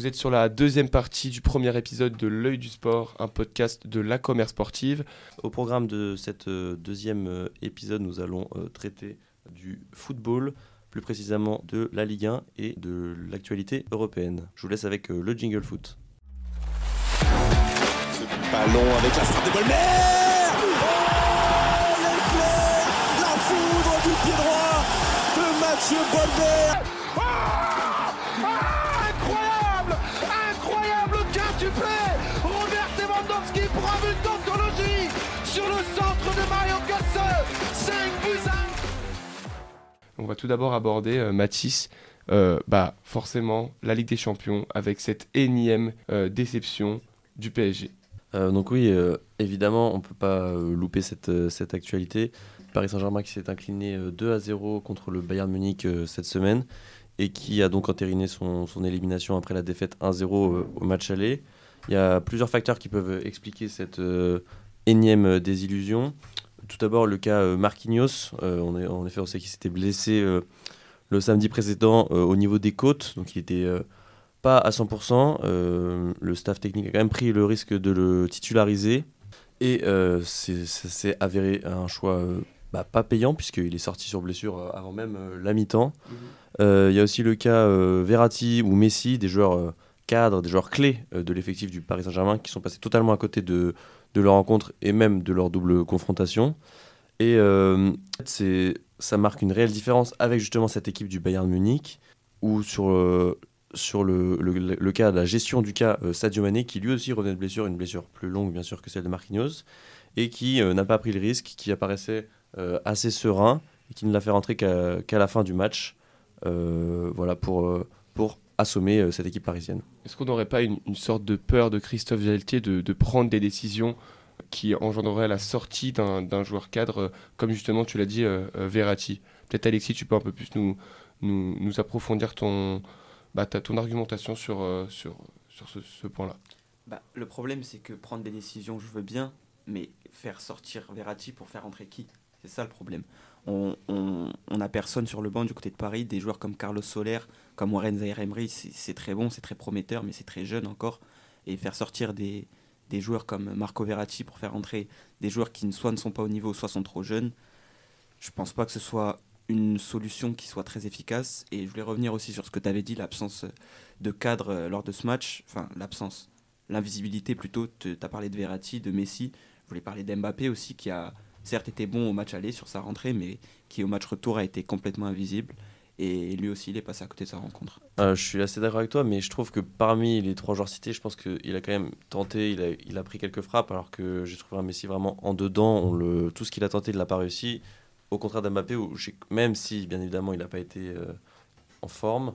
Vous êtes sur la deuxième partie du premier épisode de L'œil du sport, un podcast de la commerce sportive. Au programme de cette euh, deuxième euh, épisode, nous allons euh, traiter du football, plus précisément de la Ligue 1 et de l'actualité européenne. Je vous laisse avec le jingle foot. Ce ballon avec la frappe de Bolmer Oh La foudre du pied droit de Mathieu Bolmer Lewandowski pour un but d'anthologie sur le centre de Mario Götze 5 buts à On va tout d'abord aborder euh, Matisse. euh, bah, forcément, la Ligue des Champions avec cette énième euh, déception du PSG. Donc oui, évidemment, on ne peut pas louper cette, actualité. Paris Saint-Germain qui s'est incliné euh, 2 à 0 contre le Bayern Munich cette semaine et qui a donc entériné son, son élimination après la défaite 1-0 euh, au match aller. Il y a plusieurs facteurs qui peuvent expliquer cette euh, énième euh, désillusion. Tout d'abord, le cas euh, Marquinhos. On est, en effet, on sait qu'il s'était blessé le samedi précédent au niveau des côtes, donc il était pas à 100%. Euh, le staff technique a quand même pris le risque de le titulariser. Et euh, c'est- ça s'est avéré un choix euh, bah, pas payant, puisqu'il est sorti sur blessure avant même la mi-temps. Euh, Il y a aussi le cas Verratti ou Messi, des joueurs cadres, des joueurs clés euh, de l'effectif du Paris Saint-Germain, qui sont passés totalement à côté de, de leur rencontre et même de leur double confrontation. Et euh, c'est, ça marque une réelle différence avec justement cette équipe du Bayern Munich, où sur, euh, sur le, le, le cas, la gestion du cas euh, Sadio Mané, qui lui aussi revenait de blessure, une blessure plus longue bien sûr que celle de Marquinhos, et qui n'a pas pris le risque, qui apparaissait assez serein, et qui ne l'a fait rentrer qu'à la fin du match, voilà, pour, pour assommer euh, cette équipe parisienne. Est-ce qu'on n'aurait pas une, une sorte de peur de Christophe Galtier de, de prendre des décisions qui engendreraient la sortie d'un d'un joueur cadre, euh, comme justement tu l'as dit, euh, euh, Verratti? Peut-être Alexis, tu peux un peu plus nous, nous, nous approfondir ton, bah, ton argumentation sur, euh, sur, sur ce, ce point-là. Bah, le problème, c'est que prendre des décisions, je veux bien, mais faire sortir Verratti pour faire entrer qui? C'est ça le problème. On, on, a personne sur le banc du côté de Paris, des joueurs comme Carlos Soler, comme Warren Zaïre-Emery, c'est très bon, c'est très prometteur, mais c'est très jeune encore. Et faire sortir des, des joueurs comme Marco Verratti pour faire entrer des joueurs qui soit ne sont pas au niveau, soit sont trop jeunes, je pense pas que ce soit une solution qui soit très efficace. Et je voulais revenir aussi sur ce que tu avais dit, l'absence de cadre euh, lors de ce match, enfin l'absence l'invisibilité plutôt. Tu as parlé de Verratti, de Messi. Je voulais parler d'Mbappé aussi, qui a certes été bon au match aller sur sa rentrée, mais qui au match retour a été complètement invisible. Et lui aussi, il est passé à côté de sa rencontre. Euh, je suis assez d'accord avec toi, mais je trouve que parmi les trois joueurs cités, je pense qu'il a quand même tenté, il a, pris quelques frappes, alors que j'ai trouvé un Messi vraiment en dedans. Tout ce qu'il a tenté, il n'a pas réussi. Au contraire d'Mbappé, même si, bien évidemment, il n'a pas été euh, en forme,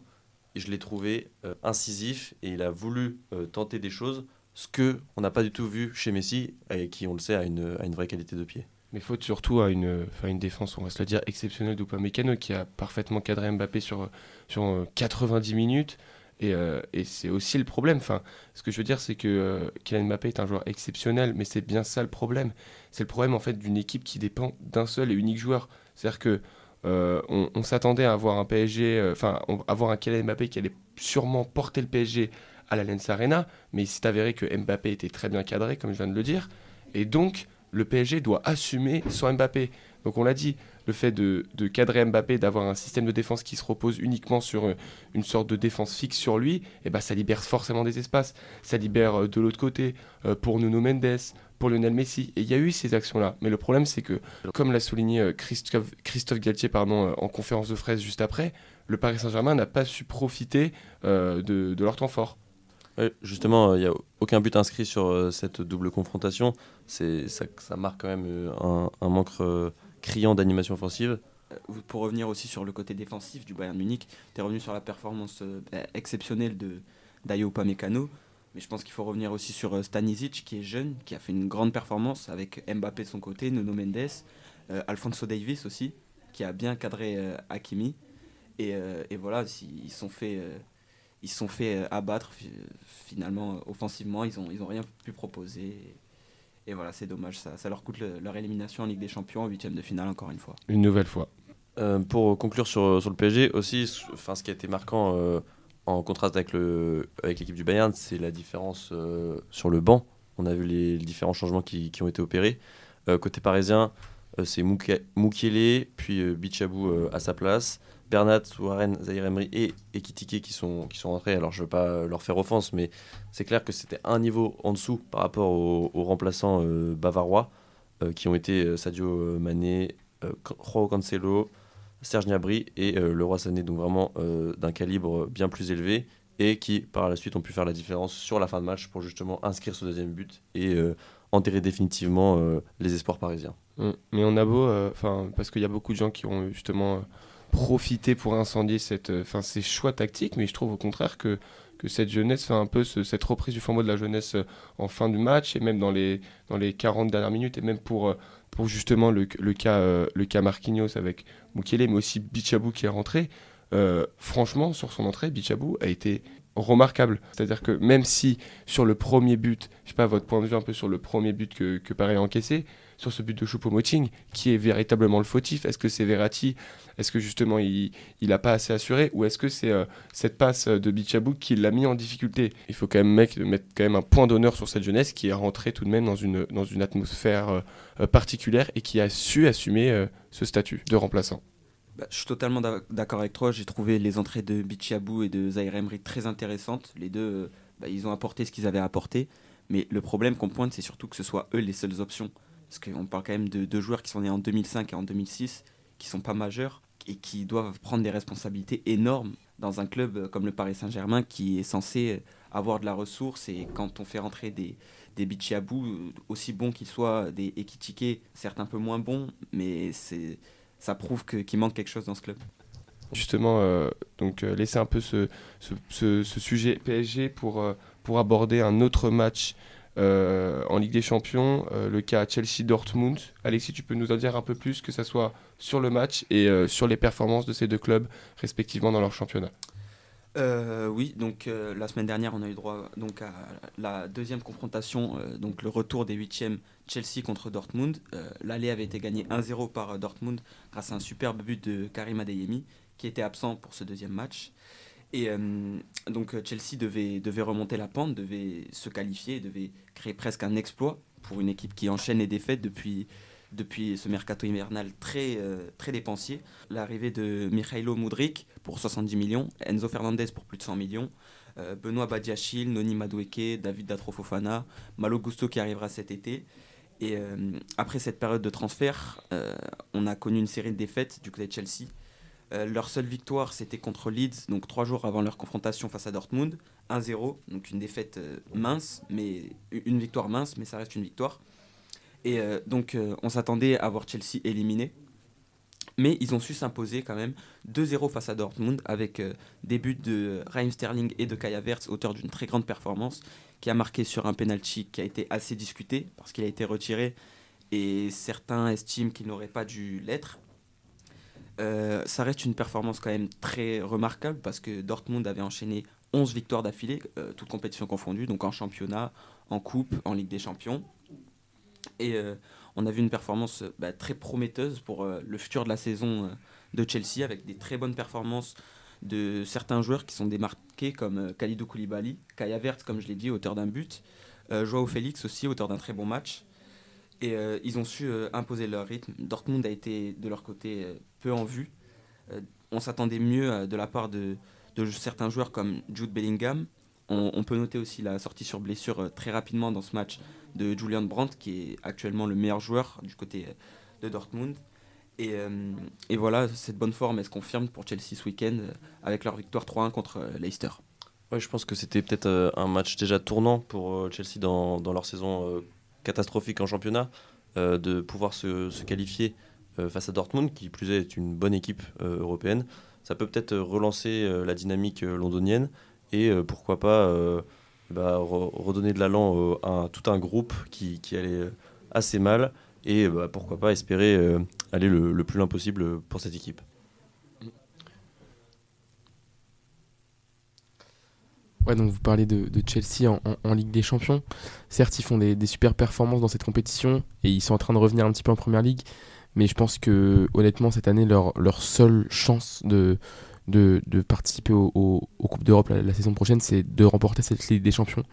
je l'ai trouvé euh, incisif et il a voulu tenter des choses, ce que on n'a pas du tout vu chez Messi, et qui, on le sait, a une vraie qualité de pied. Mais faute surtout à une, enfin, une défense, on va se le dire, exceptionnelle d'Upamecano qui a parfaitement cadré Mbappé sur, sur euh, 90 minutes. Et, euh, et c'est aussi le problème. Enfin, ce que je veux dire, c'est que euh, Kylian Mbappé est un joueur exceptionnel, mais c'est bien ça le problème. C'est le problème en fait d'une équipe qui dépend d'un seul et unique joueur. C'est-à-dire que euh, on, s'attendait à avoir un PSG, euh, enfin, avoir un Kylian Mbappé qui allait sûrement porter le PSG à l'Allianz Arena, mais il s'est avéré que Mbappé était très bien cadré, comme je viens de le dire, et donc le PSG doit assumer sans Mbappé. Donc on l'a dit, le fait de, de cadrer Mbappé, d'avoir un système de défense qui se repose uniquement sur euh, une sorte de défense fixe sur lui, et ben ça libère forcément des espaces. Ça libère euh, de l'autre côté euh, pour Nuno Mendes, pour Lionel Messi. Et il y a eu ces actions-là. Mais le problème, c'est que, comme l'a souligné Christophe, Galtier pardon, en conférence de presse juste après, le Paris Saint-Germain n'a pas su profiter de leur temps fort. Ouais, justement, il n'y a aucun but inscrit sur euh, cette double confrontation. Ça, marque quand même euh, un, manque euh, criant d'animation offensive. Euh, Pour revenir aussi sur le côté défensif du Bayern Munich, tu es revenu sur la performance euh, bah, exceptionnelle de d'Ayo. Mais je pense qu'il faut revenir aussi sur euh, Stanisic, qui est jeune, qui a fait une grande performance avec Mbappé de son côté, Nuno Mendes, euh, Alfonso Davis aussi, qui a bien cadré euh, Hakimi. Et, euh, voilà, ils sont fait, euh, ils se sont fait euh, abattre fi- finalement euh, offensivement. Ils n'ont ils ont rien pu proposer. Et, et voilà, c'est dommage. Ça, ça leur coûte le- leur élimination en Ligue des Champions en huitième de finale encore une fois. Une nouvelle fois. Euh, pour conclure sur, sur le PSG aussi, enfin, ce qui a été marquant euh, en contraste avec le avec l'équipe du Bayern, c'est la différence sur le banc. On a vu les, différents changements qui, qui, ont été opérés. côté parisien, c'est Moukielé, puis Bichabou à sa place. Bernat, Warren, Zahir Emery et Ekitike qui sont, qui sont rentrés. Alors je ne veux pas leur faire offense, mais c'est clair que c'était un niveau en dessous par rapport aux, remplaçants euh, bavarois euh, qui ont été euh, Sadio Mané, Joao Cancelo, Serge Gnabry et Leroy Sané. Donc vraiment d'un calibre bien plus élevé et qui par la suite ont pu faire la différence sur la fin de match pour justement inscrire ce deuxième but et enterrer définitivement les espoirs parisiens. Mm. Mais on a beau, parce qu'il y a beaucoup de gens qui ont justement profiter pour incendier cette, euh, fin, ces choix tactiques, mais je trouve au contraire que, que cette jeunesse fait un peu cette reprise du flambeau de la jeunesse euh, en fin du match et même dans les, dans les 40 dernières minutes et même pour, euh, pour justement le, le cas, le cas Marquinhos avec Mukele, mais aussi Bichabou qui est rentré. franchement, sur son entrée, Bichabou a été remarquable. C'est-à-dire que même si sur le premier but, je sais pas votre point de vue un peu sur le premier but que, que Paris a encaissé, sur ce but de Choupo-Moting, qui est véritablement le fautif Est-ce que c'est Verratti? Est-ce que justement il n'a pas assez assuré? Ou est-ce que c'est euh, cette passe de Bichabou qui l'a mis en difficulté? Il faut quand même mettre, quand même un point d'honneur sur cette jeunesse qui est rentrée tout de même dans une, dans une atmosphère euh, euh, particulière et qui a su assumer ce statut de remplaçant. Bah, je suis totalement d'accord avec toi. J'ai trouvé les entrées de Bichabou et de Zaire Emery très intéressantes. Les deux, bah, ils ont apporté ce qu'ils avaient apporté. Mais le problème qu'on pointe, c'est surtout que ce soit eux les seules options. Parce qu'on parle quand même de deux joueurs qui sont nés en 2005 et en 2006, qui sont pas majeurs et qui doivent prendre des responsabilités énormes dans un club comme le Paris Saint-Germain qui est censé avoir de la ressource. Et quand on fait rentrer des, des Bichiabou, aussi bons qu'ils soient, des Ekitike, certes un peu moins bons, mais c'est ça prouve qu'il manque quelque chose dans ce club. Justement, euh, donc euh, laisser un peu ce, ce, ce, sujet PSG pour, euh, pour aborder un autre match en Ligue des Champions, euh, le cas Chelsea-Dortmund. Alexis, tu peux nous en dire un peu plus, que ce soit sur le match et euh, sur les performances de ces deux clubs, respectivement dans leur championnat oui, donc la semaine dernière, on a eu droit donc à la deuxième confrontation, donc le retour des huitièmes Chelsea contre Dortmund. L'aller avait été gagné 1-0 par Dortmund grâce à un superbe but de Karim Adeyemi qui était absent pour ce deuxième match. Et euh, donc euh, Chelsea devait, remonter la pente, devait se qualifier, devait créer presque un exploit pour une équipe qui enchaîne les défaites depuis, ce mercato hivernal très, euh, très dépensier. L'arrivée de Mikhailo Mudrik pour 70 millions, Enzo Fernandez pour plus de 100 millions, Benoît Badiachil, Noni Madueke, David Datrofofana, Malo Gusto qui arrivera cet été. Et après cette période de transfert, on a connu une série de défaites du côté de Chelsea. Euh, leur seule victoire, c'était contre Leeds, donc trois jours avant leur confrontation face à Dortmund. 1-0, donc une défaite euh, mince, mais une victoire mince, mais ça reste une victoire. Et euh, donc on s'attendait à voir Chelsea éliminé. Mais ils ont su s'imposer quand même 2-0 face à Dortmund avec des buts de Raheem Sterling et de Kaya Verts, auteur d'une très grande performance, qui a marqué sur un penalty qui a été assez discuté parce qu'il a été retiré et certains estiment qu'il n'aurait pas dû l'être. Euh, ça reste une performance quand même très remarquable parce que Dortmund avait enchaîné 11 victoires d'affilée, euh, toutes compétitions confondues, donc en championnat, en coupe, en Ligue des Champions. Et euh, on a vu une performance bah, très prometteuse pour le futur de la saison de Chelsea avec des très bonnes performances de certains joueurs qui sont démarqués comme Khalidou Koulibaly, Kaya Vert, comme je l'ai dit, auteur d'un but, Joao Félix aussi, auteur d'un très bon match. Et euh, ils ont su euh, imposer leur rythme. Dortmund a été de leur côté euh, peu en vue. on s'attendait mieux de la part de, certains joueurs comme Jude Bellingham. On, peut noter aussi la sortie sur blessure très rapidement dans ce match de Julian Brandt, qui est actuellement le meilleur joueur du côté de Dortmund. Et, voilà, cette bonne forme, elle se confirme pour Chelsea ce week-end avec leur victoire 3-1 contre Leicester. Ouais, je pense que c'était peut-être un match déjà tournant pour Chelsea dans leur saison catastrophique en championnat, euh, de pouvoir se, qualifier euh, face à Dortmund, qui plus est une bonne équipe euh, européenne. Ça peut peut-être relancer la dynamique londonienne et pourquoi pas bah, redonner de l'allant à tout un groupe qui, allait assez mal et bah, pourquoi pas espérer aller le plus loin possible pour cette équipe. Ouais, donc vous parlez de, Chelsea en, Ligue des Champions. Certes, ils font des, super performances dans cette compétition et ils sont en train de revenir un petit peu en Première Ligue. Mais je pense que honnêtement, cette année, leur, leur seule chance de, de, de participer au, au- aux Coupes d'Europe la saison prochaine, c'est de remporter cette Ligue des Champions.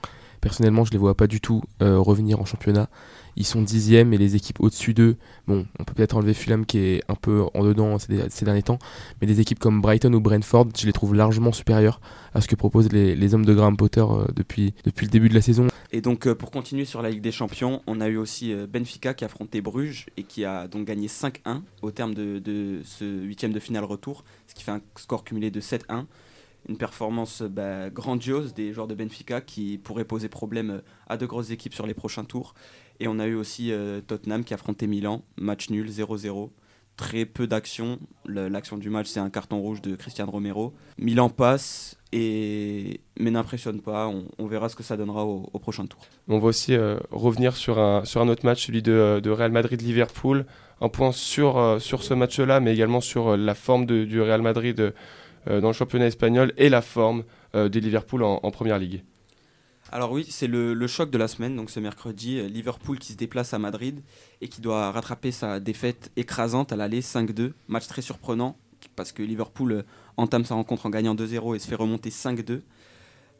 Personnellement, je les vois pas du tout euh, revenir en championnat. Ils sont dixièmes et les équipes au-dessus d'eux, bon, on peut peut-être enlever Fulham qui est un peu en dedans ces, derniers temps, mais des équipes comme Brighton ou Brentford, je les trouve largement supérieures à ce que proposent les, hommes de Graham Potter euh, depuis, le début de la saison. Et donc, euh, pour continuer sur la Ligue des Champions, on a eu aussi Benfica qui a affronté Bruges et qui a donc gagné 5-1 au terme de, de ce huitième de finale retour, ce qui fait un score cumulé de 7-1. Une performance euh, bah, grandiose des joueurs de Benfica qui pourrait poser problème euh, à de grosses équipes sur les prochains tours. Et on a eu aussi euh, Tottenham qui a affronté Milan, match nul 0-0. Très peu d'action. L'action du match, c'est un carton rouge de Christian Romero. Milan passe, et... mais n'impressionne pas. On, verra ce que ça donnera au, prochain tour. On va aussi revenir sur un, sur un autre match, celui de, Real Madrid-Liverpool. Un point sur, sur ce match-là, mais également sur la forme du Real Madrid dans le championnat espagnol et la forme euh, de Liverpool en, Première Ligue. Alors oui, c'est le, choc de la semaine, donc ce mercredi, euh, Liverpool qui se déplace à Madrid et qui doit rattraper sa défaite écrasante à l'aller 5-2. Match très surprenant parce que Liverpool euh, entame sa rencontre en gagnant 2-0 et se fait remonter 5-2.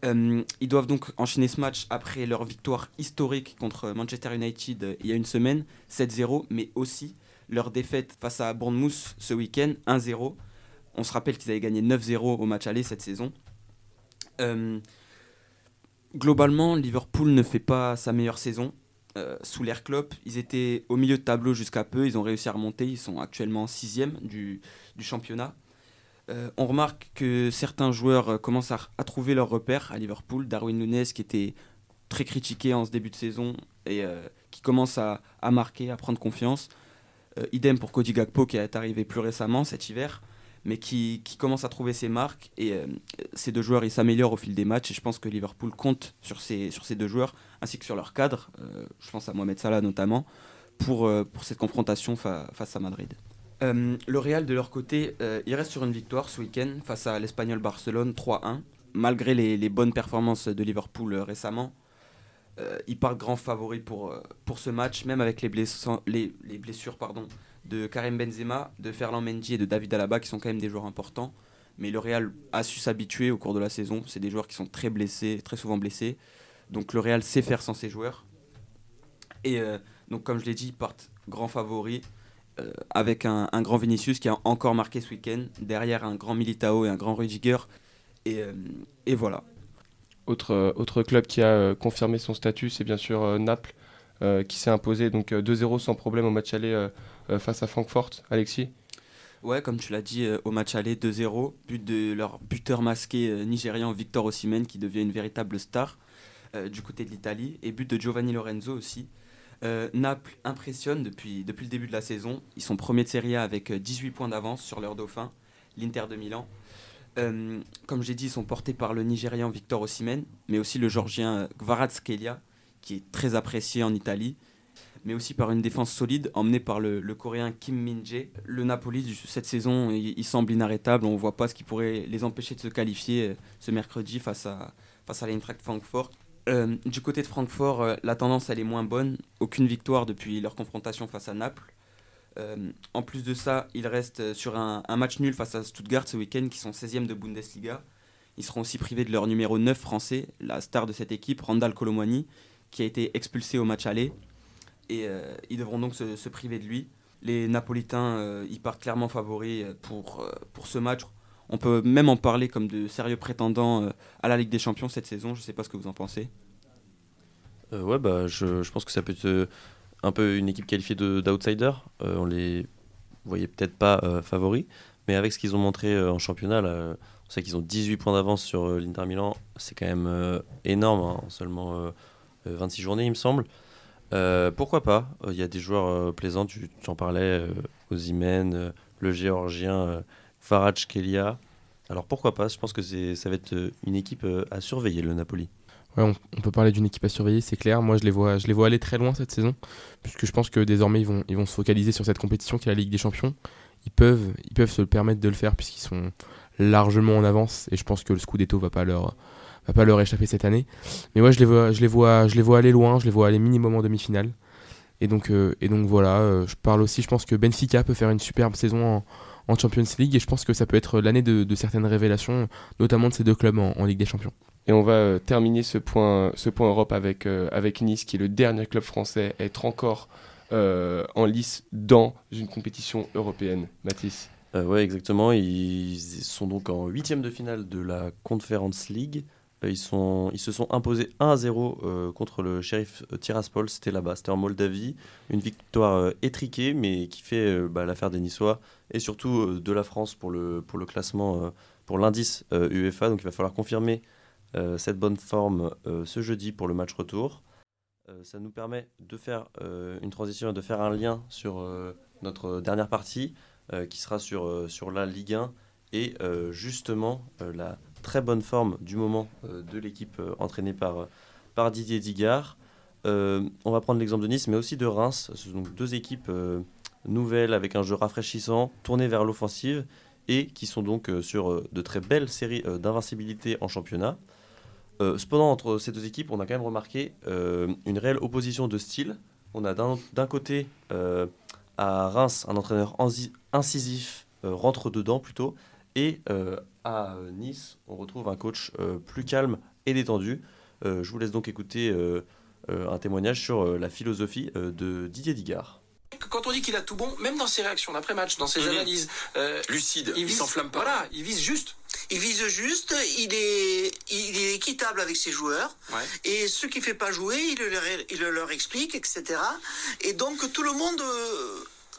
Euh, ils doivent donc enchaîner ce match après leur victoire historique contre Manchester United euh, il y a une semaine, 7-0, mais aussi leur défaite face à Bournemouth ce week-end, 1-0. On se rappelle qu'ils avaient gagné 9-0 au match aller cette saison. Euh, globalement, Liverpool ne fait pas sa meilleure saison. Euh, sous l'air Klopp, ils étaient au milieu de tableau jusqu'à peu, ils ont réussi à remonter, ils sont actuellement sixième du, championnat. Euh, on remarque que certains joueurs commencent à, trouver leur repère à Liverpool. Darwin Nunes qui était très critiqué en ce début de saison et qui commence à, à marquer, à prendre confiance. Idem pour Cody Gakpo qui est arrivé plus récemment cet hiver, mais qui, qui commence à trouver ses marques. Et euh, ces deux joueurs, ils s'améliorent au fil des matchs. Et je pense que Liverpool compte sur ces, sur ces deux joueurs, ainsi que sur leur cadre. euh, je pense à Mohamed Salah notamment, pour, euh, pour cette confrontation fa- face à Madrid. Le Real, de leur côté, il reste sur une victoire ce week-end face à l'Espagnol Barcelone 3-1. Malgré les, les bonnes performances de Liverpool récemment, ils partent grand favori pour, pour ce match, même avec les, les, les blessures pardon, de Karim Benzema, de Ferland Mendy et de David Alaba, qui sont quand même des joueurs importants. Mais le Real a su s'habituer au cours de la saison. C'est des joueurs qui sont très blessés, très souvent blessés. Donc le Real sait faire sans ces joueurs. Et euh, donc, comme je l'ai dit, ils partent grand favori euh, avec un, grand Vinicius qui a encore marqué ce week-end, derrière un grand Militao et un grand Rudiger. Et, euh, voilà. Autre, autre club qui a confirmé son statut, c'est bien sûr Naples, qui s'est imposé donc euh, 2-0 sans problème au match aller euh, euh, face à Francfort. Alexis? Ouais, comme tu l'as dit, euh, au match aller 2-0, but de leur buteur masqué euh, nigérian Victor Osimhen qui devient une véritable star euh, du côté de l'Italie, et but de Giovanni Lorenzo aussi. Euh, Naples impressionne depuis, depuis le début de la saison. Ils sont premiers de Serie A avec euh, 18 points d'avance sur leur dauphin, l'Inter de Milan. Euh, comme j'ai dit, ils sont portés par le Nigérian Victor Osimhen, mais aussi le Georgien euh, Kvaratskhelia, qui est très apprécié en Italie mais aussi par une défense solide emmenée par le, Coréen Kim Min-jae. Le Napoli, cette saison, il, semble inarrêtable. On ne voit pas ce qui pourrait les empêcher de se qualifier euh, ce mercredi face à, face à l'Eintracht Francfort. Euh, du côté de Francfort, euh, la tendance elle est moins bonne. Aucune victoire depuis leur confrontation face à Naples. En plus de ça, ils restent sur un, un match nul face à Stuttgart ce week-end, qui sont 16e de Bundesliga. Ils seront aussi privés de leur numéro 9 français, la star de cette équipe, Randall Colomwani, qui a été expulsé au match aller et euh, ils devront donc se, priver de lui. Les Napolitains, euh, ils partent clairement favoris euh, pour, euh, pour ce match. On peut même en parler comme de sérieux prétendants à la Ligue des Champions cette saison. Je ne sais pas ce que vous en pensez. Ouais, bah, je, je pense que ça peut être un peu une équipe qualifiée de- d'outsider. On les voyait peut-être pas favoris, mais avec ce qu'ils ont montré en championnat, là, on sait qu'ils ont 18 points d'avance sur l'Inter Milan. C'est quand même énorme, hein, en seulement 26 journées, il me semble. Euh, pourquoi pas? Il y a des joueurs euh, plaisants, tu, en parlais, euh, euh, le géorgien euh, Faraj Kelia. Alors pourquoi pas? Je pense que ça va être euh, une équipe euh, à surveiller, le Napoli. Ouais, on, on peut parler d'une équipe à surveiller, c'est clair. Moi, je les, vois, je les vois aller très loin cette saison, puisque je pense que désormais, ils vont, ils vont se focaliser sur cette compétition qui est la Ligue des Champions. Ils peuvent, ils peuvent se permettre de le faire, puisqu'ils sont largement en avance, et je pense que le Scudetto va pas leur, va pas leur échapper cette année. Mais ouais, je les vois, je les vois, je les vois aller loin, je les vois aller minimum en demi-finale. Et donc, euh, et donc voilà, euh, je parle aussi, je pense que Benfica peut faire une superbe saison en, en Champions League et je pense que ça peut être l'année de, certaines révélations, notamment de ces deux clubs en, Ligue des Champions. Et on va terminer ce point, ce point Europe avec, avec Nice, qui est le dernier club français à être encore en lice dans une compétition européenne. Mathis euh, ouais, exactement. Ils sont donc en huitième de finale de la Conference League. Euh, ils, se sont imposés 1 0 euh, contre le shérif Tiraspol. C'était là-bas, c'était en Moldavie. Une victoire étriquée, mais qui fait bah, l'affaire des Niçois et surtout de la France pour le, classement, pour l'indice UEFA. Donc il va falloir confirmer cette bonne forme ce jeudi pour le match retour. ça nous permet de faire une transition et de faire un lien sur notre dernière partie. Euh, qui sera sur, euh, sur la Ligue 1 et euh, justement la très bonne forme du moment de l'équipe entraînée par, par Didier Digard. on va prendre l'exemple de Nice, mais aussi de Reims. Ce sont donc deux équipes nouvelles avec un jeu rafraîchissant, tourné vers l'offensive et qui sont donc sur de très belles séries d'invincibilité en championnat. cependant, entre ces deux équipes, on a quand même remarqué une réelle opposition de style. On a d'un côté à Reims un entraîneur incisif, euh, rentre dedans plutôt, et euh, à Nice on retrouve un coach euh, plus calme et détendu. je vous laisse donc écouter un témoignage sur la philosophie de Didier Digard quand on dit qu'il a tout bon, même dans ses réactions d'après-match, dans ses mhm. analyses, lucide, il, s'enflamme pas. Voilà, il vise juste. Il vise juste, il est, il est équitable avec ses joueurs. Et ceux qui ne fait pas jouer, il leur, il leur explique, etc. Et donc tout le monde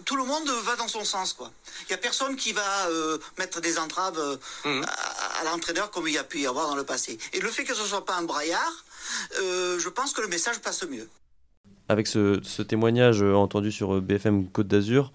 tout le monde va dans son sens, quoi. Il n'y a personne qui va euh, mettre des entraves euh, mhm. à, l'entraîneur comme il y a pu y avoir dans le passé. Et le fait que ce ne soit pas un braillard, euh, je pense que le message passe mieux. Avec ce, témoignage entendu sur BFM Côte d'Azur,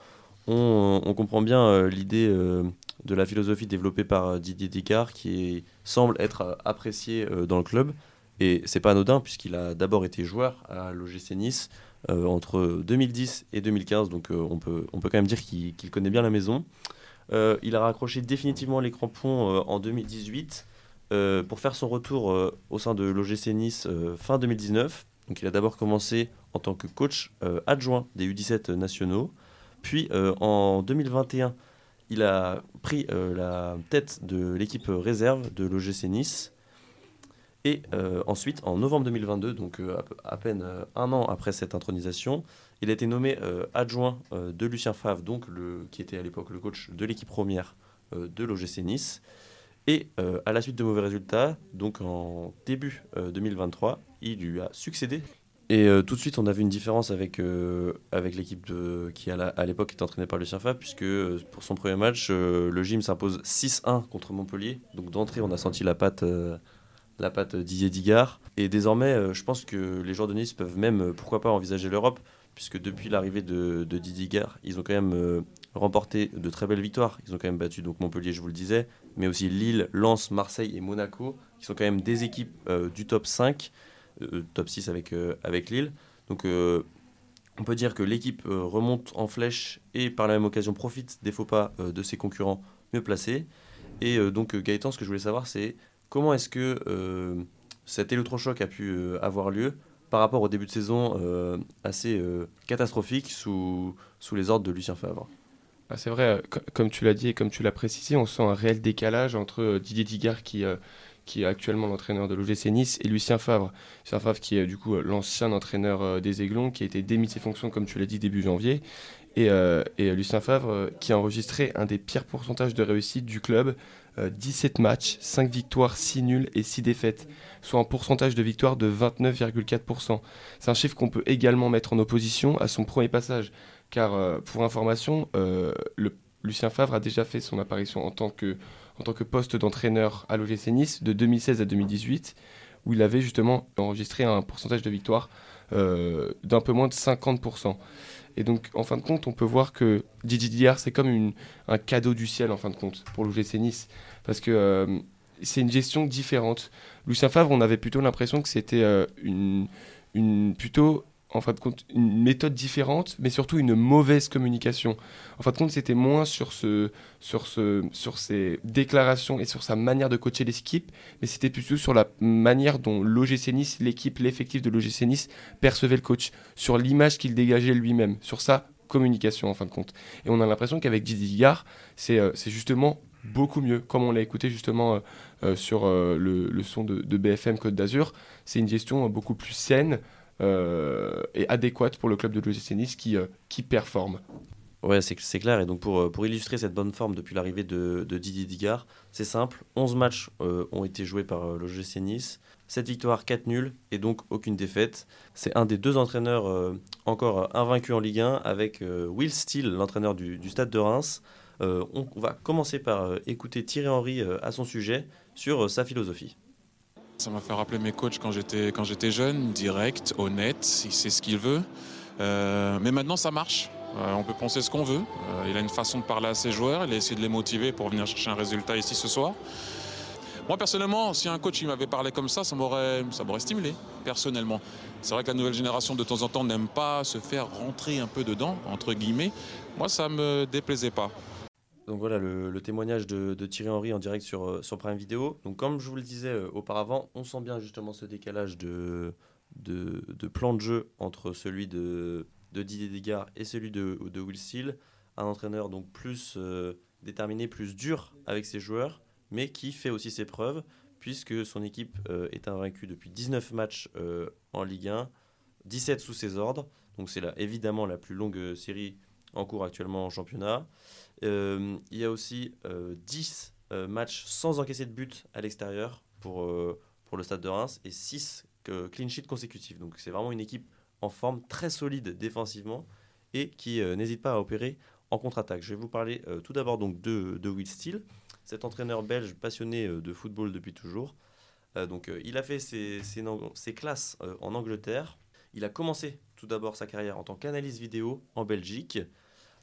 on, comprend bien l'idée de la philosophie développée par Didier Dicard qui semble être appréciée dans le club. Et c'est pas anodin puisqu'il a d'abord été joueur à l'OGC Nice, euh, entre 2010 et 2015, donc euh, on, peut, on peut quand même dire qu'il connaît bien la maison. Euh, il a raccroché définitivement les crampons en 2018 pour faire son retour au sein de l'OGC Nice fin 2019. Donc il a d'abord commencé en tant que coach adjoint des U17 nationaux. Puis en 2021, il a pris la tête de l'équipe réserve de l'OGC Nice. Et euh, ensuite, en novembre 2022, donc euh, à, peine euh, un an après cette intronisation, il a été nommé adjoint de Lucien Favre, donc qui était à l'époque le coach de l'équipe première de l'OGC Nice. Et à la suite de mauvais résultats, donc en début 2023, il lui a succédé. Et tout de suite, on a vu une différence avec, avec l'équipe qui à l'époque était entraînée par Lucien Favre, puisque pour son premier match, le gym s'impose 6-1 contre Montpellier. Donc d'entrée, on a senti la patte la patte Didier Digard. Et désormais, euh, je pense que les joueurs de Nice peuvent même, euh, pourquoi pas, envisager l'Europe, puisque depuis l'arrivée de, Didier Digard, ils ont quand même euh, remporté de très belles victoires. Ils ont quand même battu donc Montpellier, je vous le disais, mais aussi Lille, Lens, Marseille et Monaco, qui sont quand même des équipes du top 5, top 6 avec, avec Lille. Donc on peut dire que l'équipe remonte en flèche et par la même occasion profite des faux pas de ses concurrents mieux placés. Et donc Gaëtan, ce que je voulais savoir, c'est Comment est-ce que euh, cet électrochoc a pu euh, avoir lieu par rapport au début de saison euh, assez catastrophique sous, sous les ordres de Lucien Favre? Ah, c'est vrai, comme tu l'as dit et comme tu l'as précisé, on sent un réel décalage entre Didier Digard qui, qui est actuellement l'entraîneur de l'OGC Nice et Lucien Favre. Lucien Favre qui est du coup l'ancien entraîneur des Aiglons qui a été démis de ses fonctions comme tu l'as dit début janvier. Et, et Lucien Favre qui a enregistré un des pires pourcentages de réussite du club 17 euh, matchs, 5 victoires, 6 nuls et 6 défaites, soit un pourcentage de victoire de 29,4%. C'est un chiffre qu'on peut également mettre en opposition à son premier passage, car euh, pour information, euh, Lucien Favre a déjà fait son apparition en tant que, poste d'entraîneur à l'OGC Nice de 2016 à 2018, où il avait justement enregistré un pourcentage de victoire d'un peu moins de 50%. Et donc, en fin de compte, on peut voir que Didier c'est comme un cadeau du ciel, en fin de compte, pour l'OGC Nice parce que euh, c'est une gestion différente. Lucien Favre, on avait plutôt l'impression que c'était euh, une, plutôt en fin de compte une méthode différente, mais surtout une mauvaise communication. En fin de compte, c'était moins sur, ce, sur, ce, sur ses déclarations et sur sa manière de coacher l'équipe, mais c'était plutôt sur la manière dont l'OGC Nice, l'équipe, l'effectif de l'OGC Nice percevait le coach, sur l'image qu'il dégageait lui-même. Sur ça, communication en fin de compte. Et on a l'impression qu'avec Didier Digard, c'est justement beaucoup mieux, comme on l'a écouté justement sur le, son de, BFM Côte d'Azur. C'est une gestion beaucoup plus saine, euh, et adéquate pour le club de l'OGC Nice qui, euh, qui performe. Ouais, c'est clair. Et donc, pour, euh, pour illustrer cette bonne forme depuis l'arrivée de, Didier Digard, c'est simple 11 matchs ont été joués par l'OGC Nice, 7 victoires, 4 nuls et donc aucune défaite. C'est un des deux entraîneurs encore invaincus en Ligue 1 avec Will Steele, l'entraîneur du, stade de Reims. On, va commencer par écouter Thierry Henry à son sujet sur sa philosophie. Ça m'a fait rappeler mes coachs quand j'étais quand j'étais jeune, direct, honnête, il sait ce qu'il veut. Euh, mais maintenant ça marche. Euh, on peut penser ce qu'on veut. Euh, il a une façon de parler à ses joueurs, il a essayé de les motiver pour venir chercher un résultat ici ce soir. Moi personnellement, si un coach m'avait parlé comme ça, ça m'aurait ça m'aurait stimulé personnellement. C'est vrai que la nouvelle génération de temps en temps n'aime pas se faire rentrer un peu dedans entre guillemets. Moi ça me déplaisait pas. Donc voilà le, témoignage de, Thierry Henry en direct sur, euh, sur Prime Video. Donc comme je vous le disais euh, auparavant, on sent bien justement ce décalage de, de, plan de jeu entre celui de, Didier Degard et celui de, Will Steele. Un entraîneur donc plus euh, déterminé, plus dur avec ses joueurs, mais qui fait aussi ses preuves, puisque son équipe est invaincue depuis 19 matchs en Ligue 1, 17 sous ses ordres. Donc c'est évidemment la plus longue série en cours actuellement en championnat. Euh, il y a aussi 10 euh, euh, matchs sans encaisser de but à l'extérieur pour, pour le stade de Reims et 6 clean sheets consécutifs. Donc c'est vraiment une équipe en forme très solide défensivement et qui n'hésite pas à opérer en contre-attaque. Je vais vous parler tout d'abord donc de, de, Will Steele, cet entraîneur belge passionné de football depuis toujours. donc il a fait ses, ses, ses classes en Angleterre. Il a commencé tout d'abord sa carrière en tant qu'analyste vidéo en Belgique.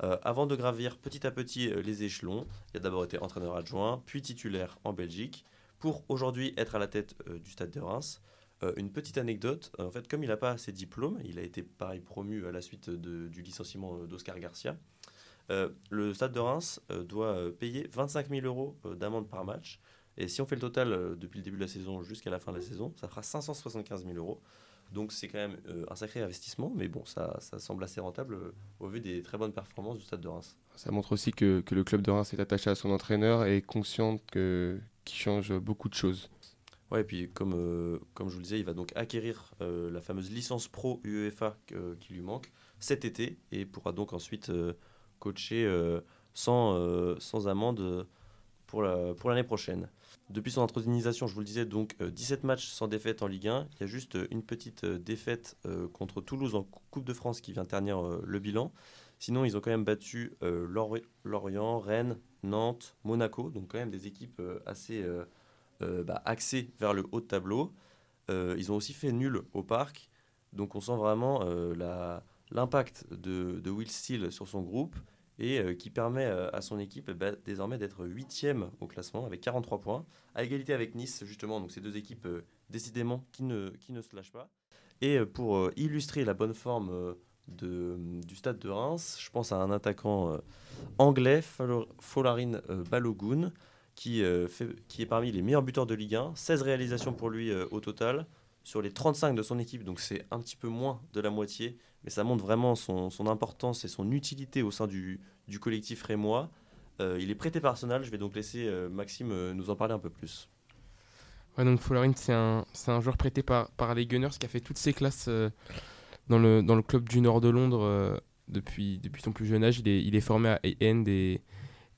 Euh, avant de gravir petit à petit euh, les échelons, il a d'abord été entraîneur adjoint, puis titulaire en Belgique, pour aujourd'hui être à la tête euh, du Stade de Reims. une petite anecdote, en fait, comme il n'a pas ses diplômes, il a été pareil promu à la suite du licenciement d'Oscar Garcia. le Stade de Reims doit payer 25 000 euros d'amende par match. Et si on fait le total depuis le début de la saison jusqu'à la fin de la saison, ça fera 575 000 euros. Donc c'est quand même euh, un sacré investissement, mais bon, ça, ça semble assez rentable euh, au vu des très bonnes performances du Stade de Reims. Ça montre aussi que, que le club de Reims est attaché à son entraîneur et est conscient qu'il change beaucoup de choses. Ouais, et puis comme, euh, comme je vous le disais, il va donc acquérir la fameuse licence pro UEFA qui lui manque cet été et pourra donc ensuite coacher sans, sans amende pour l'année la, pour prochaine. Depuis son intronisation, je vous le disais, donc 17 euh, matchs sans défaite en Ligue 1. Il y a juste euh, une petite euh, défaite contre Toulouse en Coupe de France qui vient ternir le bilan. Sinon, ils ont quand même battu Lorient, Rennes, Nantes, Monaco, donc quand même des équipes assez bah, axées vers le haut de tableau. ils ont aussi fait nul au parc, donc on sent vraiment l'impact de, de Will Steele sur son groupe et euh, qui permet euh, à son équipe bah, désormais d'être huitième au classement avec 43 points, à égalité avec Nice justement, donc ces deux équipes euh, décidément qui ne, qui ne se lâchent pas. Et pour illustrer la bonne forme du stade de Reims, je pense à un attaquant anglais, Folarin Balogun, qui, fait, qui est parmi les meilleurs buteurs de Ligue 1, 16 réalisations pour lui au total, sur les 35 de son équipe, donc c'est un petit peu moins de la moitié, mais ça montre vraiment son, importance et son utilité au sein du, collectif rémois. Euh, il est prêté par Arsenal, je vais donc laisser euh, Maxime euh, nous en parler un peu plus. Ouais, donc Fullerin, c'est un, un, joueur prêté par, par les Gunners qui a fait toutes ses classes dans, le, dans le club du nord de Londres depuis, depuis son plus jeune âge. Il est, il est formé à End et,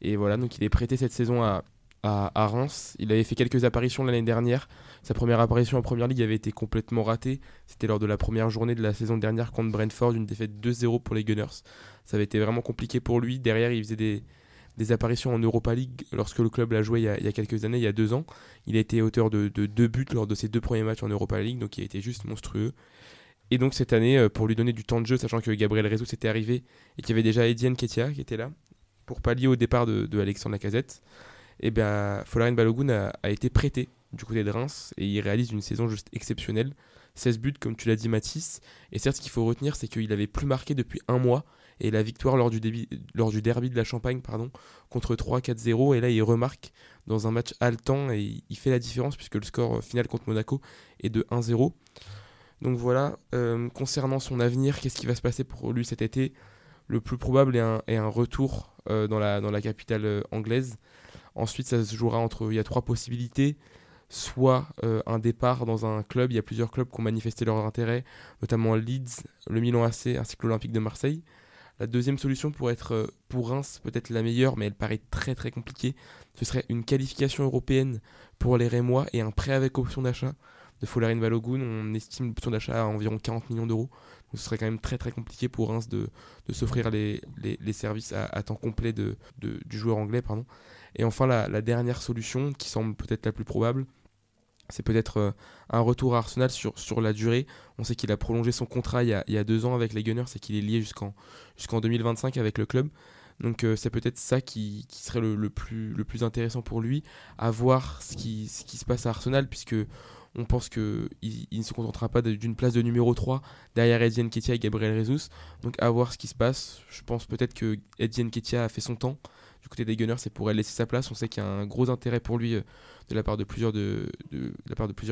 et voilà, donc il est prêté cette saison à, à, Reims. Il avait fait quelques apparitions l'année dernière. Sa première apparition en première ligue avait été complètement ratée. C'était lors de la première journée de la saison dernière contre Brentford, une défaite 2-0 pour les Gunners. Ça avait été vraiment compliqué pour lui. Derrière, il faisait des, apparitions en Europa League lorsque le club l'a joué il y, a, quelques années, il y a deux ans. Il a été auteur de, deux buts lors de ses deux premiers matchs en Europa League, donc il a été juste monstrueux. Et donc cette année, euh, pour lui donner du temps de jeu, sachant que Gabriel Rezo s'était arrivé et qu'il y avait déjà Ediane Ketia qui était là, pour pallier au départ de, de Alexandre Lacazette, et eh bien Folarin Balogun a, été prêté du côté de Reims et il réalise une saison juste exceptionnelle. 16 buts, comme tu l'as dit, Mathis. Et certes, ce qu'il faut retenir, c'est qu'il avait plus marqué depuis un mois. Et la victoire lors du, derby de la Champagne pardon, contre 3-4-0. Et là, il remarque dans un match haletant et il fait la différence puisque le score final contre Monaco est de 1-0. Donc voilà, euh, concernant son avenir, qu'est-ce qui va se passer pour lui cet été? Le plus probable est un, retour la, dans la capitale anglaise. Ensuite, ça se jouera entre. Il y a trois possibilités soit un départ dans un club. Il y a plusieurs clubs qui ont manifesté leur intérêt, notamment Leeds, le Milan AC ainsi que l'Olympique de Marseille. La deuxième solution pourrait être euh, pour Reims peut-être la meilleure, mais elle paraît très très compliquée. Ce serait une qualification européenne pour les Rémois et un prêt avec option d'achat de Folarin Balogun. On estime l'option d'achat à environ 40 millions d'euros. Ce serait quand même très très compliqué pour Reims de, s'offrir les, services à, temps complet de, du joueur anglais. Pardon. Et enfin la dernière solution, qui semble peut-être la plus probable, c'est peut-être euh, un retour à Arsenal sur, sur la durée. On sait qu'il a prolongé son contrat il y a, deux ans avec les Gunners et qu'il est lié jusqu'en jusqu'en 2025 avec le club. Donc euh, c'est peut-être ça qui, serait le, plus, le plus intéressant pour lui, à voir ce qui, ce qui se passe à Arsenal, puisque on pense qu'il il ne se contentera pas d'une place de numéro 3 derrière Eddie Nketiah et Gabriel Jesus. Donc à voir ce qui se passe. Je pense peut-être que Eddie Nketiah a fait son temps du côté des Gunners et pourrait laisser sa place. On sait qu'il y a un gros intérêt pour lui euh, de la part de plusieurs,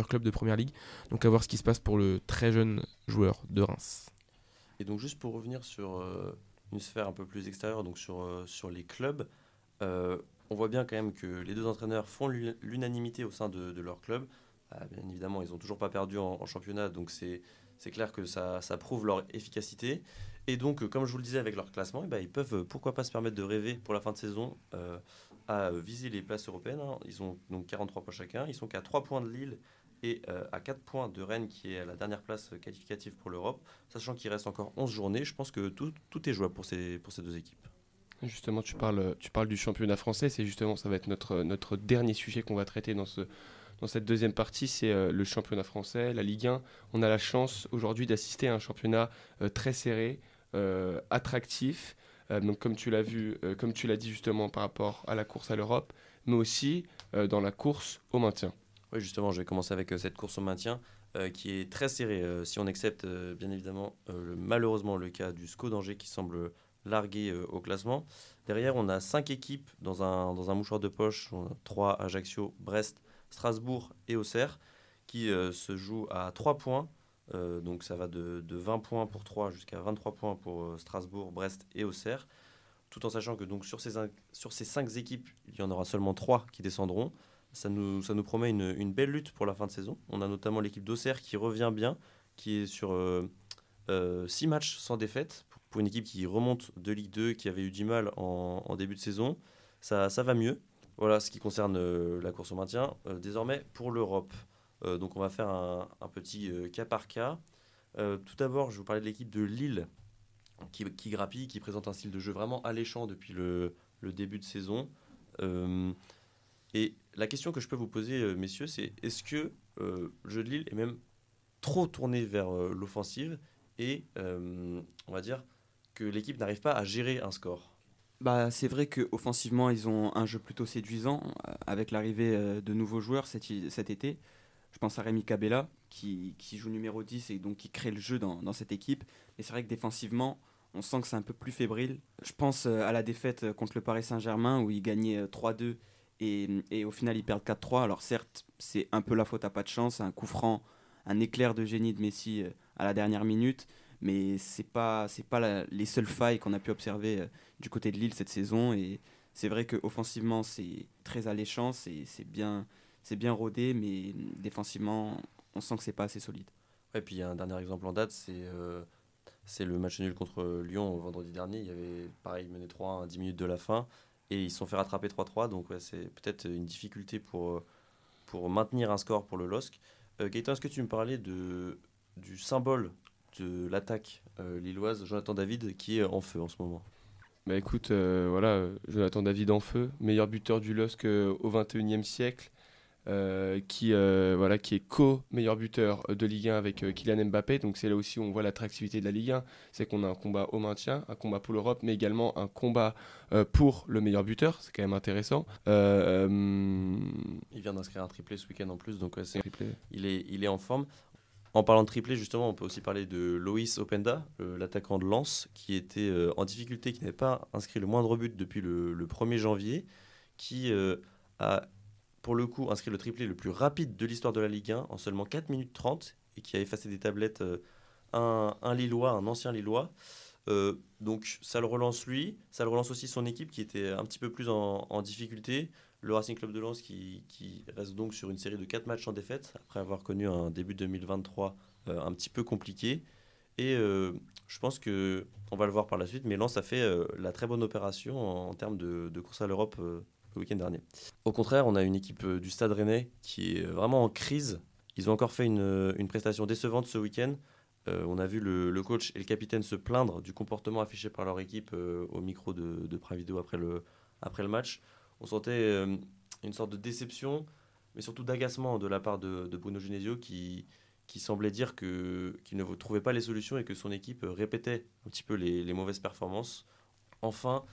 clubs de première ligue. Donc à voir ce qui se passe pour le très jeune joueur de Reims. Et donc juste pour revenir sur euh, une sphère un peu plus extérieure, donc sur, euh, les clubs, on voit bien quand même que les deux entraîneurs font l'unanimité au sein de, leur club. Ah, bien évidemment, ils n'ont toujours pas perdu en, championnat, donc c'est clair que ça, ça, prouve leur efficacité. Et donc, comme je vous le disais avec leur classement, eh ben, ils peuvent pourquoi pas se permettre de rêver pour la fin de saison à viser les places européennes. Hein. Ils ont donc 43 points chacun. Ils sont qu'à 3 points de Lille et euh, à 4 points de Rennes qui est à la dernière place qualificative pour l'Europe. Sachant qu'il reste encore 11 journées, je pense que tout, tout est jouable pour ces, pour ces deux équipes. Justement, tu parles, tu parles du championnat français. C'est justement, ça va être notre, notre dernier sujet qu'on va traiter dans, ce, dans cette deuxième partie. C'est euh, le championnat français, la Ligue 1. On a la chance aujourd'hui d'assister à un championnat euh, très serré, attractif euh, donc comme tu l'as vu, comme tu l'as dit justement par rapport à la course à l'Europe, mais aussi dans la course au maintien. Oui, justement, je vais commencer avec cette course au maintien qui est très serrée. si on accepte bien évidemment malheureusement le cas du SCO d'Angers qui semble largué au classement. Derrière, on a cinq équipes dans un, dans un mouchoir de poche. On a 3 Ajaccio, Brest, Strasbourg et Auxerre qui se jouent à 3 points euh, donc ça va de, 20 points pour 3 jusqu'à 23 points pour euh, Strasbourg, Brest et Auxerre. Tout en sachant que donc sur ces, sur ces 5 équipes, il y en aura seulement 3 qui descendront. Ça nous, ça nous promet une, belle lutte pour la fin de saison. On a notamment l'équipe d'Auxerre qui revient bien, qui est sur 6 euh, matchs sans défaite. Pour, une équipe qui remonte de Ligue 2, qui avait eu du mal en, en début de saison, ça, ça va mieux. Voilà ce qui concerne la course au maintien. désormais, pour l'Europe. Euh, donc on va faire un, petit euh, cas par cas. Euh, tout d'abord, je vous parler de l'équipe de Lille qui, qui, grappille, qui présente un style de jeu vraiment alléchant depuis le, début de saison. et la question que je peux vous poser, messieurs, c'est est-ce que le jeu de Lille est même trop tourné vers l'offensive et on va dire que l'équipe n'arrive pas à gérer un score? Bah, c'est vrai qu'offensivement, ils ont un jeu plutôt séduisant avec l'arrivée de nouveaux joueurs cet, été. Je pense à Rémi Cabella, qui, qui, joue numéro 10 et donc qui crée le jeu dans, dans cette équipe. Et c'est vrai que défensivement, on sent que c'est un peu plus fébrile. Je pense euh, à la défaite contre le Paris Saint-Germain où ils gagnaient 3-2 euh, et, et, au final ils perdent 4-3. Alors certes, c'est un peu la faute à pas de chance, un coup franc, un éclair de génie de Messi euh, à la dernière minute, mais c'est pas c'est pas les seules failles qu'on a pu observer du côté de Lille cette saison et c'est vrai que offensivement c'est très alléchant, c'est bien c'est bien rodé, mais défensivement, on sent que c'est pas assez solide. Et puis il y a un dernier exemple en date, c'est euh, c'est le match nul contre Lyon vendredi dernier. Il y avait pareil mené 3 à 10 minutes de la fin et ils se sont fait rattraper 3-3. Donc c'est peut-être une difficulté pour, pour maintenir un score pour le LOSC. Euh, Gaëtan, est-ce que tu me parlais de, du symbole de l'attaque euh, lilloise, Jonathan David, qui est en feu en ce moment bah écoute, voilà, Jonathan David en feu, meilleur buteur du LOSC au 21e siècle, euh, qui, euh, voilà, qui est co-meilleur buteur de Ligue 1 avec euh, Kylian Mbappé. Donc c'est là aussi où on voit l'attractivité de la Ligue 1. C'est qu'on a un combat au maintien, un combat pour l'Europe, mais également un combat pour le meilleur buteur. C'est quand même intéressant. Il vient d'inscrire un triplé ce week-end en plus, donc il, est, il est en forme. En parlant de triplé, justement, on peut aussi parler de Loïs Openda, l'attaquant de Lens, qui était en difficulté, qui n'avait pas inscrit le moindre but depuis le, le 1er janvier, qui a pour le coup, inscrit le triplé le plus rapide de l'histoire de la Ligue 1 en seulement 4 minutes 30 et qui a effacé des tablettes euh, un, Lillois, un ancien Lillois. donc ça le relance lui, ça le relance aussi son équipe qui était un petit peu plus en difficulté. Le Racing Club de Lens qui, reste donc sur une série de 4 matchs en défaite après avoir connu un début 2023 un petit peu compliqué. Et je pense que on va le voir par la suite, mais Lens a fait la très bonne opération en, termes de, course à l'Europe le week-end dernier. Au contraire, on a une équipe du Stade Rennais qui est vraiment en crise. Ils ont encore fait une, prestation décevante ce week-end. Euh, on a vu le, coach et le capitaine se plaindre du comportement affiché par leur équipe euh, au micro de, de Prime Video après le, après le match. On sentait euh, une sorte de déception, mais surtout d'agacement de la part de, Bruno Genesio qui, qui semblait dire qu'il ne trouvait pas les solutions et que son équipe répétait un petit peu les, les mauvaises performances. Enfin,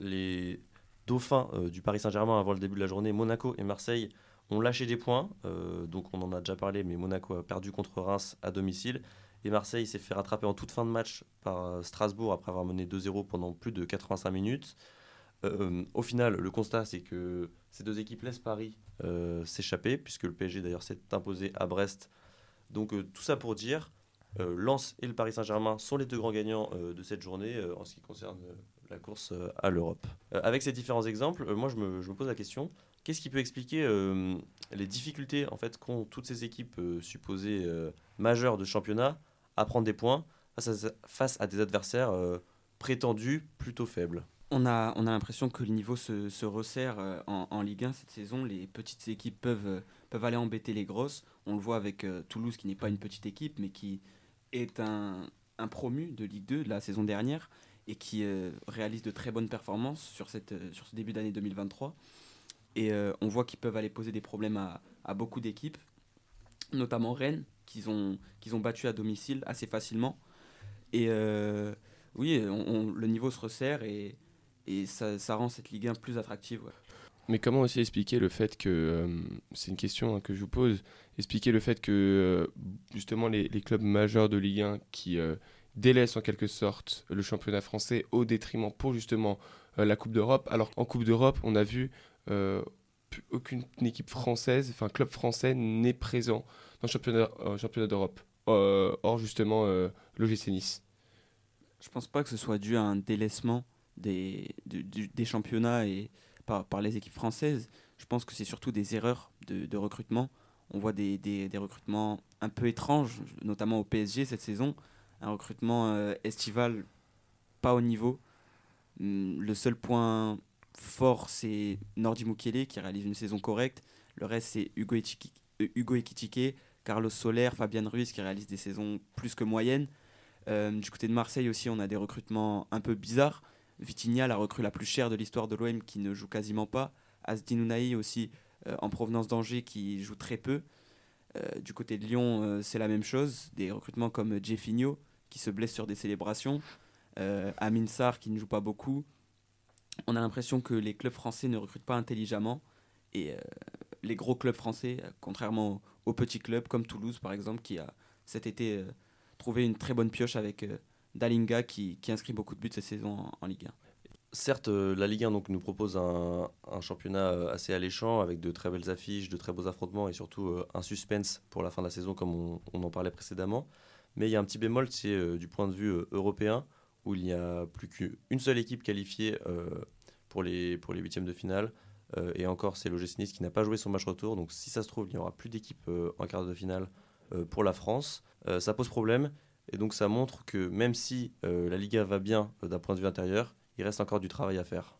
les dauphins du Paris Saint-Germain avant le début de la journée, Monaco et Marseille, ont lâché des points. donc on en a déjà parlé, mais Monaco a perdu contre Reims à domicile. Et Marseille s'est fait rattraper en toute fin de match par euh, Strasbourg après avoir mené 2-0 pendant plus de 85 minutes. Euh, au final, le constat, c'est que ces deux équipes laissent Paris euh, s'échapper, puisque le PSG d'ailleurs s'est imposé à Brest. Donc tout ça pour dire, Lens et le Paris Saint-Germain sont les deux grands gagnants de cette journée en ce qui concerne la course à l'Europe. avec ces différents exemples, moi je me, pose la question, qu'est-ce qui peut expliquer les difficultés en fait qu'ont toutes ces équipes supposées majeures de championnat à prendre des points face à, des adversaires euh, prétendus plutôt faibles? On a, on a l'impression que le niveau se, se resserre euh, en, Ligue 1 cette saison. Les petites équipes peuvent, euh, peuvent aller embêter les grosses. On le voit avec Toulouse qui n'est pas une petite équipe mais qui est un, promu de Ligue 2 de la saison dernière et qui réalise de très bonnes performances sur, ce début d'année 2023. Et on voit qu'ils peuvent aller poser des problèmes à, beaucoup d'équipes, notamment Rennes qu'ils ont, battu à domicile assez facilement. Et euh, oui, le niveau se resserre et ça, ça, rend cette Ligue 1 plus attractive. Mais comment aussi expliquer le fait que, euh, c'est une question hein, que je vous pose, expliquer le fait que euh, justement les, les, clubs majeurs de Ligue 1 qui délaissent en quelque sorte le championnat français au détriment pour justement la Coupe d'Europe, alors qu'en Coupe d'Europe on a vu aucune équipe française, enfin club français n'est présent dans le championnat, euh, championnat d'Europe, euh, hors justement euh, l'OGC Nice. Je pense pas que ce soit dû à un délaissement des, des championnats et par, par, les équipes françaises. Je pense que c'est surtout des erreurs de, recrutement. On voit des, des, recrutements un peu étranges, notamment au PSG cette saison. Un recrutement estival pas au niveau. Hum, le seul point fort, c'est Nordi Mukele qui réalise une saison correcte. Le reste, c'est Hugo, Ekitike, Carlos Soler, Fabian Ruiz qui réalisent des saisons plus que moyennes. Euh, du côté de Marseille aussi, on a des recrutements un peu bizarres. Vitinha, la recrue la plus chère de l'histoire de l'OM, qui ne joue quasiment pas. Asdin Ounahi aussi, euh, en provenance d'Angers, qui joue très peu. Euh, du côté de Lyon, c'est la même chose. Des recrutements comme Jeffinho, qui se blesse sur des célébrations. Amin Sarr, qui ne joue pas beaucoup on a l'impression que les clubs français ne recrutent pas intelligemment et euh, les gros clubs français, contrairement aux, petits clubs comme Toulouse par exemple, qui a cet été euh, trouvé une très bonne pioche avec euh, Dalinga qui, inscrit beaucoup de buts cette saison en, Ligue 1. Certes, la Ligue 1 donc, nous propose un, championnat assez alléchant avec de très belles affiches, de très beaux affrontements et surtout un suspense pour la fin de la saison comme on, en parlait précédemment. Mais il y a un petit bémol, c'est du point de vue européen où il n'y a plus qu'une seule équipe qualifiée euh, pour, les, pour les huitièmes de finale. Euh, et encore, c'est l'OGC Nice qui n'a pas joué son match retour. Donc si ça se trouve, il n'y aura plus d'équipe euh, en quart de finale pour la France. ça pose problème. Et donc ça montre que même si la Liga va bien d'un point de vue intérieur, il reste encore du travail à faire.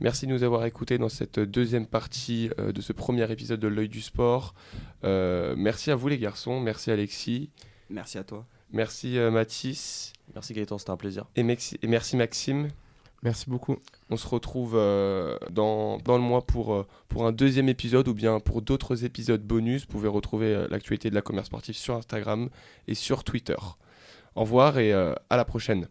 Merci de nous avoir écoutés dans cette deuxième partie de ce premier épisode de L'œil du sport. merci à vous les garçons, merci Alexis. Merci à toi. Merci euh, Mathis. Merci Gaëtan, c'était un plaisir. Et, merci Maxime. Merci beaucoup. On se retrouve euh, dans, dans, le mois pour, euh, pour un deuxième épisode ou bien pour d'autres épisodes bonus. Vous pouvez retrouver l'actualité de la commerce sportive sur Instagram et sur Twitter. Au revoir et à la prochaine.